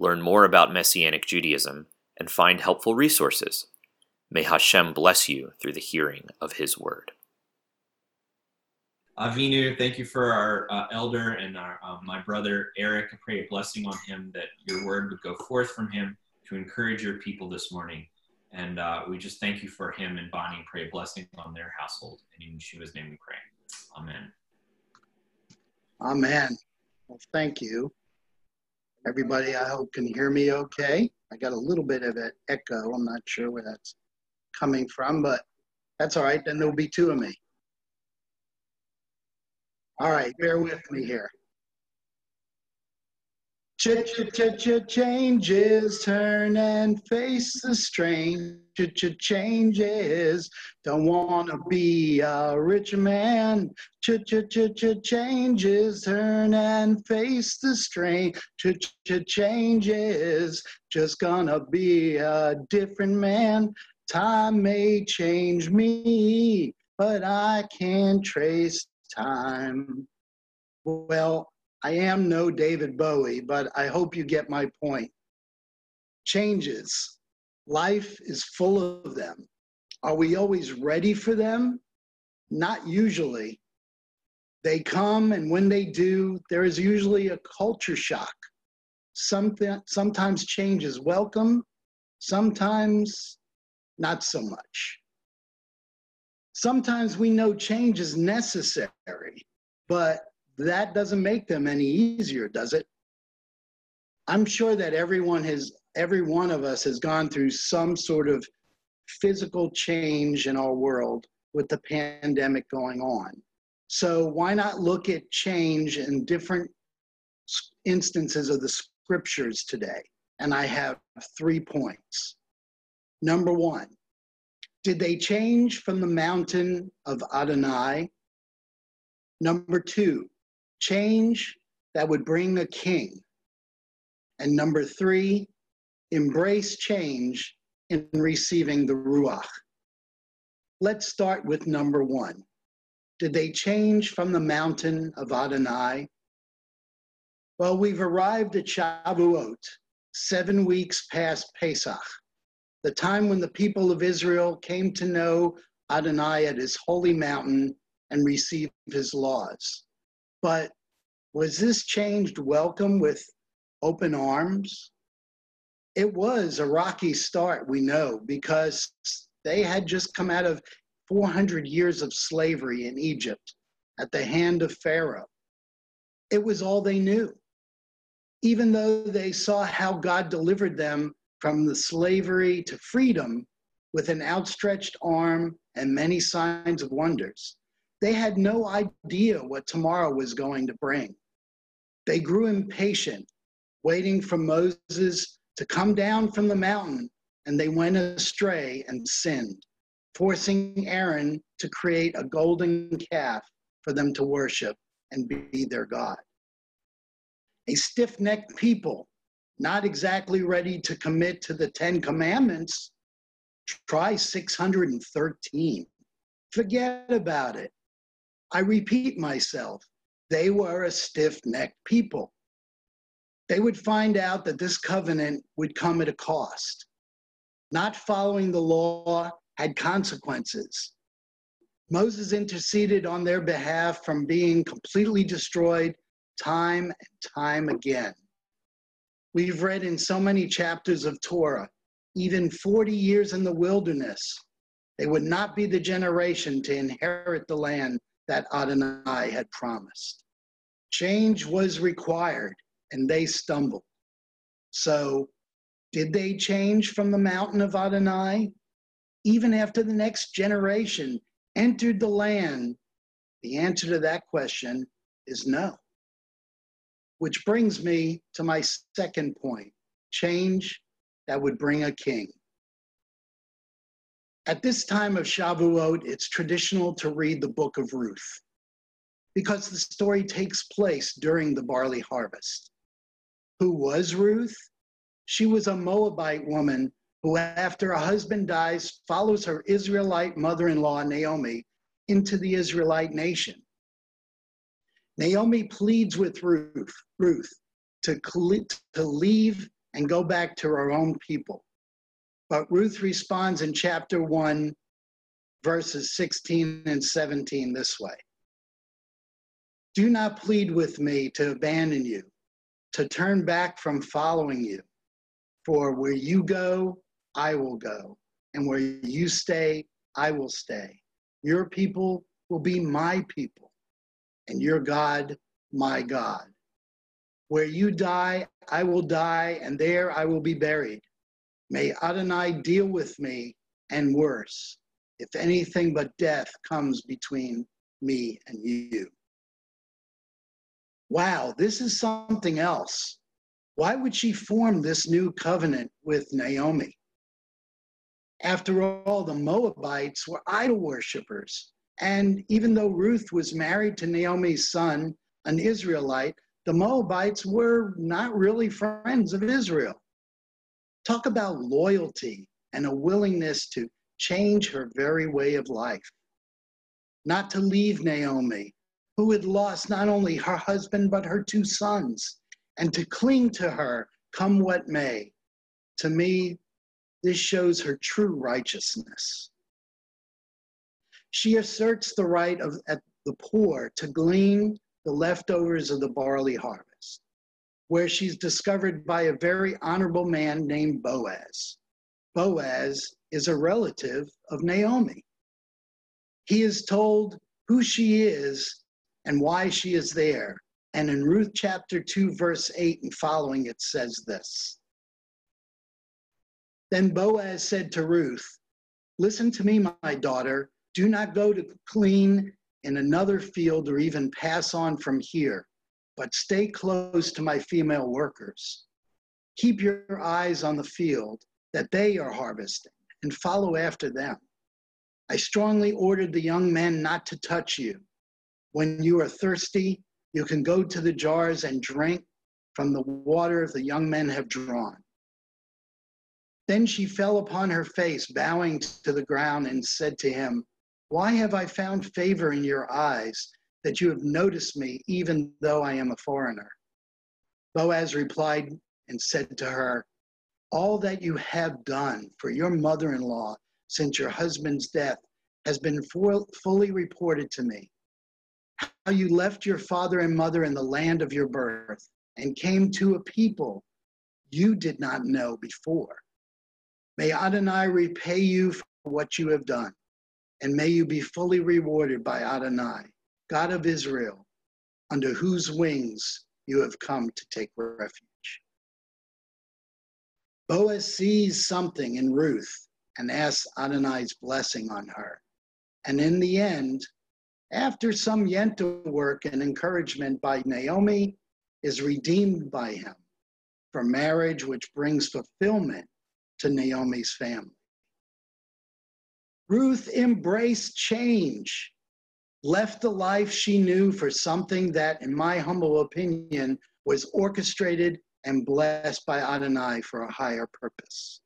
learn more about Messianic Judaism, and find helpful resources. May Hashem bless you through the hearing of His word. Avinu, thank you for our uh, elder and our, uh, my brother Eric. I pray a blessing on him that your word would go forth from him to encourage your people this morning. And uh, we just thank you for him and Bonnie. Pray a blessing on their household. And in Yeshua's name we pray. Amen. Amen. Well, thank you. Everybody, I hope, can hear me okay. I got a little bit of an echo. I'm not sure where that's coming from, but that's all right. Then there'll be two of me. All right, bear with me here. Ch-ch-ch-ch-changes, turn and face the strain. Ch-ch-changes, don't want to be a rich man. Ch-ch-ch-changes, turn and face the strain. Ch-ch-changes, just gonna be a different man. Time may change me, but I can't trace time. Well, I am no David Bowie, but I hope you get my point. Changes. Life is full of them. Are we always ready for them? Not usually. They come, and when they do, there is usually a culture shock. Something, sometimes change is welcome, sometimes not so much. Sometimes we know change is necessary, but that doesn't make them any easier, does it? I'm sure that everyone has, every one of us has gone through some sort of physical change in our world with the pandemic going on. So why not look at change in different instances of the scriptures today? And I have three points. Number one, did they change from the mountain of Adonai? Number two, change that would bring a king. And number three, embrace change in receiving the Ruach. Let's start with number one. Did they change from the mountain of Adonai? Well, we've arrived at Shavuot, seven weeks past Pesach, the time when the people of Israel came to know Adonai at his holy mountain and receive his laws. But was this changed welcome with open arms? It was a rocky start, we know, because they had just come out of 400 years of slavery in Egypt at the hand of Pharaoh. It was all they knew. Even though they saw how God delivered them from the slavery to freedom with an outstretched arm and many signs of wonders, they had no idea what tomorrow was going to bring. They grew impatient, waiting for Moses to come down from the mountain, and they went astray and sinned, forcing Aaron to create a golden calf for them to worship and be their God. A stiff necked people, not exactly ready to commit to the Ten Commandments, try 613. Forget about it. I repeat myself, they were a stiff necked people. They would find out that this covenant would come at a cost. Not following the law had consequences. Moses interceded on their behalf from being completely destroyed time and time again. We've read in so many chapters of Torah, even 40 years in the wilderness, they would not be the generation to inherit the land that Adonai had promised. Change was required, and they stumbled. So, did they change from the mountain of Adonai? Even after the next generation entered the land, the answer to that question is no. Which brings me to my second point change that would bring a king. At this time of Shavuot, it's traditional to read the book of Ruth because the story takes place during the barley harvest. Who was Ruth? She was a Moabite woman who, after a husband dies, follows her Israelite mother in law, Naomi, into the Israelite nation. Naomi pleads with Ruth, Ruth to, to leave and go back to her own people. But Ruth responds in chapter 1, verses 16 and 17 this way Do not plead with me to abandon you, to turn back from following you. For where you go, I will go, and where you stay, I will stay. Your people will be my people, and your God, my God. Where you die, I will die, and there I will be buried. May Adonai deal with me and worse, if anything but death comes between me and you. Wow, this is something else. Why would she form this new covenant with Naomi? After all, the Moabites were idol worshippers. And even though Ruth was married to Naomi's son, an Israelite, the Moabites were not really friends of Israel. Talk about loyalty and a willingness to change her very way of life. Not to leave Naomi, who had lost not only her husband, but her two sons, and to cling to her, come what may. To me, this shows her true righteousness. She asserts the right of at the poor to glean the leftovers of the barley harvest, where she's discovered by a very honorable man named Boaz. Boaz is a relative of Naomi. He is told who she is and why she is there. And in Ruth chapter 2, verse 8 and following, it says this then Boaz said to Ruth, Listen to me, my daughter. Do not go to clean in another field or even pass on from here, but stay close to my female workers. Keep your eyes on the field that they are harvesting and follow after them. I strongly ordered the young men not to touch you. When you are thirsty, you can go to the jars and drink from the water the young men have drawn. Then she fell upon her face, bowing to the ground, and said to him, Why have I found favor in your eyes that you have noticed me, even though I am a foreigner? Boaz replied and said to her, All that you have done for your mother in law since your husband's death has been fully reported to me. How you left your father and mother in the land of your birth and came to a people you did not know before. May Adonai repay you for what you have done, and may you be fully rewarded by Adonai, God of Israel, under whose wings you have come to take refuge. Boaz sees something in Ruth and asks Adonai's blessing on her. And in the end, after some yenta work and encouragement by Naomi, is redeemed by him for marriage which brings fulfillment to Naomi's family. Ruth embraced change, left the life she knew for something that, in my humble opinion, was orchestrated and blessed by Adonai for a higher purpose.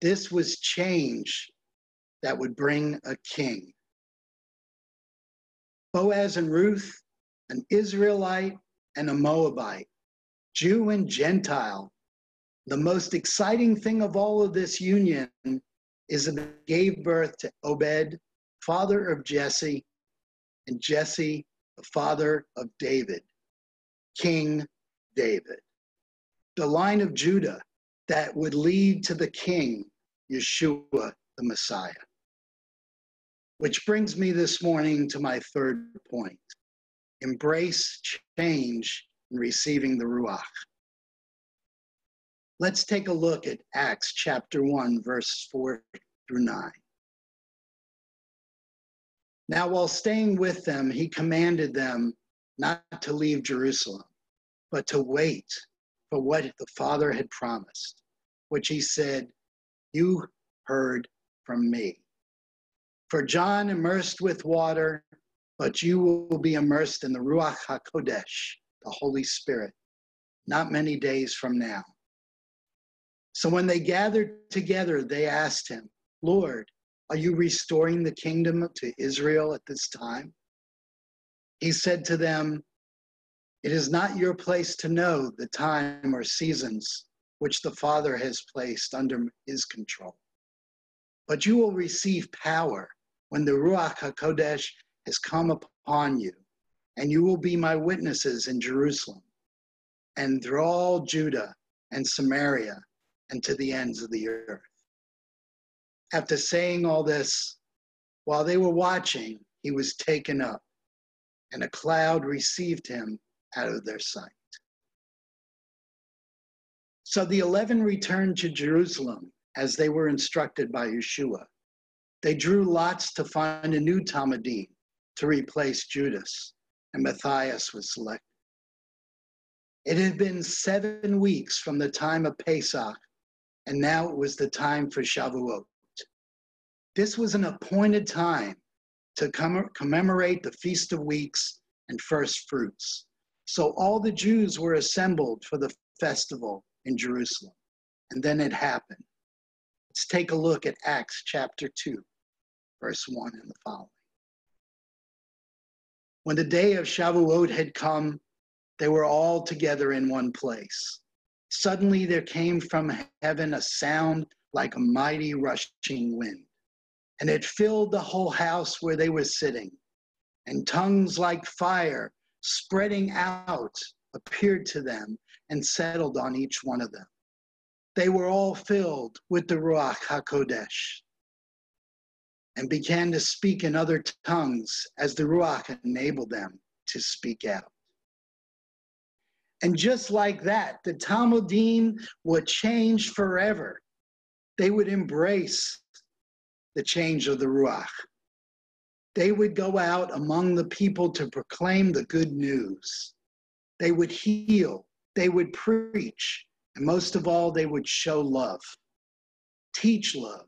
This was change that would bring a king. Boaz and Ruth, an Israelite and a Moabite, Jew and Gentile, the most exciting thing of all of this union is that it gave birth to Obed, father of Jesse, and Jesse, the father of David, King David. The line of Judah that would lead to the king, Yeshua, the Messiah. Which brings me this morning to my third point embrace change in receiving the Ruach. Let's take a look at Acts chapter 1, verses 4 through 9. Now, while staying with them, he commanded them not to leave Jerusalem, but to wait for what the Father had promised, which he said, You heard from me. For John immersed with water, but you will be immersed in the Ruach HaKodesh, the Holy Spirit, not many days from now. So when they gathered together, they asked him, Lord, are you restoring the kingdom to Israel at this time? He said to them, It is not your place to know the time or seasons which the Father has placed under his control. But you will receive power when the Ruach HaKodesh has come upon you, and you will be my witnesses in Jerusalem and through all Judah and Samaria and to the ends of the earth. After saying all this, while they were watching, he was taken up, and a cloud received him out of their sight. So the eleven returned to Jerusalem as they were instructed by Yeshua. They drew lots to find a new Talmidim to replace Judas, and Matthias was selected. It had been seven weeks from the time of Pesach, and now it was the time for Shavuot. This was an appointed time to commemorate the Feast of Weeks and First Fruits. So all the Jews were assembled for the festival in Jerusalem. And then it happened. Let's take a look at Acts chapter 2, verse 1 and the following. When the day of Shavuot had come, they were all together in one place. Suddenly there came from heaven a sound like a mighty rushing wind, and it filled the whole house where they were sitting. And tongues like fire spreading out appeared to them and settled on each one of them. They were all filled with the Ruach HaKodesh and began to speak in other tongues as the Ruach enabled them to speak out. And just like that, the Talmidim would change forever. They would embrace the change of the Ruach. They would go out among the people to proclaim the good news. They would heal, they would preach, and most of all, they would show love, teach love,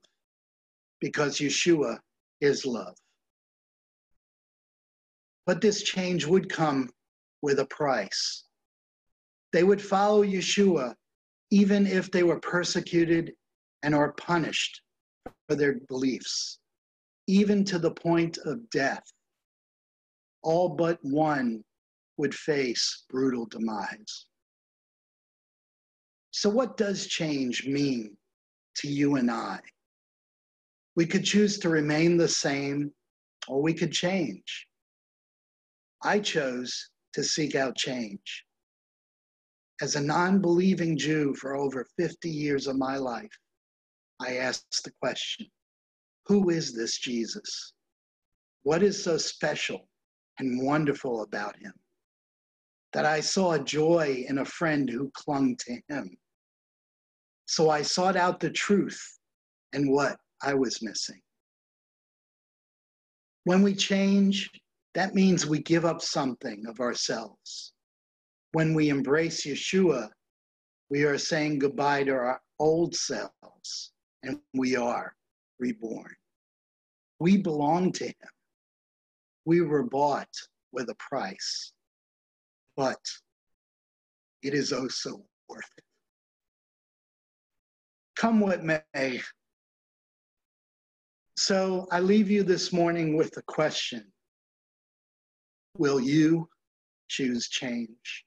because Yeshua is love. But this change would come with a price. They would follow Yeshua even if they were persecuted and are punished their beliefs, even to the point of death. All but one would face brutal demise. So, what does change mean to you and I? We could choose to remain the same or we could change. I chose to seek out change. As a non believing Jew for over 50 years of my life, I asked the question Who is this Jesus? What is so special and wonderful about him? That I saw joy in a friend who clung to him. So I sought out the truth and what I was missing. When we change, that means we give up something of ourselves when we embrace Yeshua, we are saying goodbye to our old selves and we are reborn. We belong to Him. We were bought with a price, but it is oh so worth it. Come what may. So I leave you this morning with a question Will you choose change?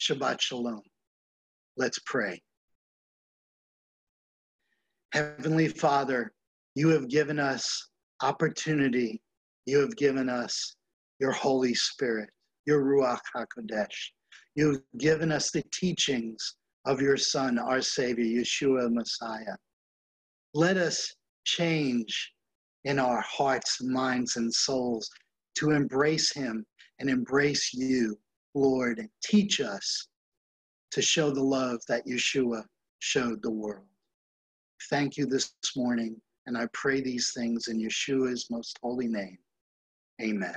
Shabbat Shalom. Let's pray. Heavenly Father, you have given us opportunity. You have given us your Holy Spirit, your Ruach HaKodesh. You've given us the teachings of your Son, our Savior, Yeshua Messiah. Let us change in our hearts, minds, and souls to embrace Him and embrace you Lord, teach us to show the love that Yeshua showed the world. Thank you this morning, and I pray these things in Yeshua's most holy name. Amen.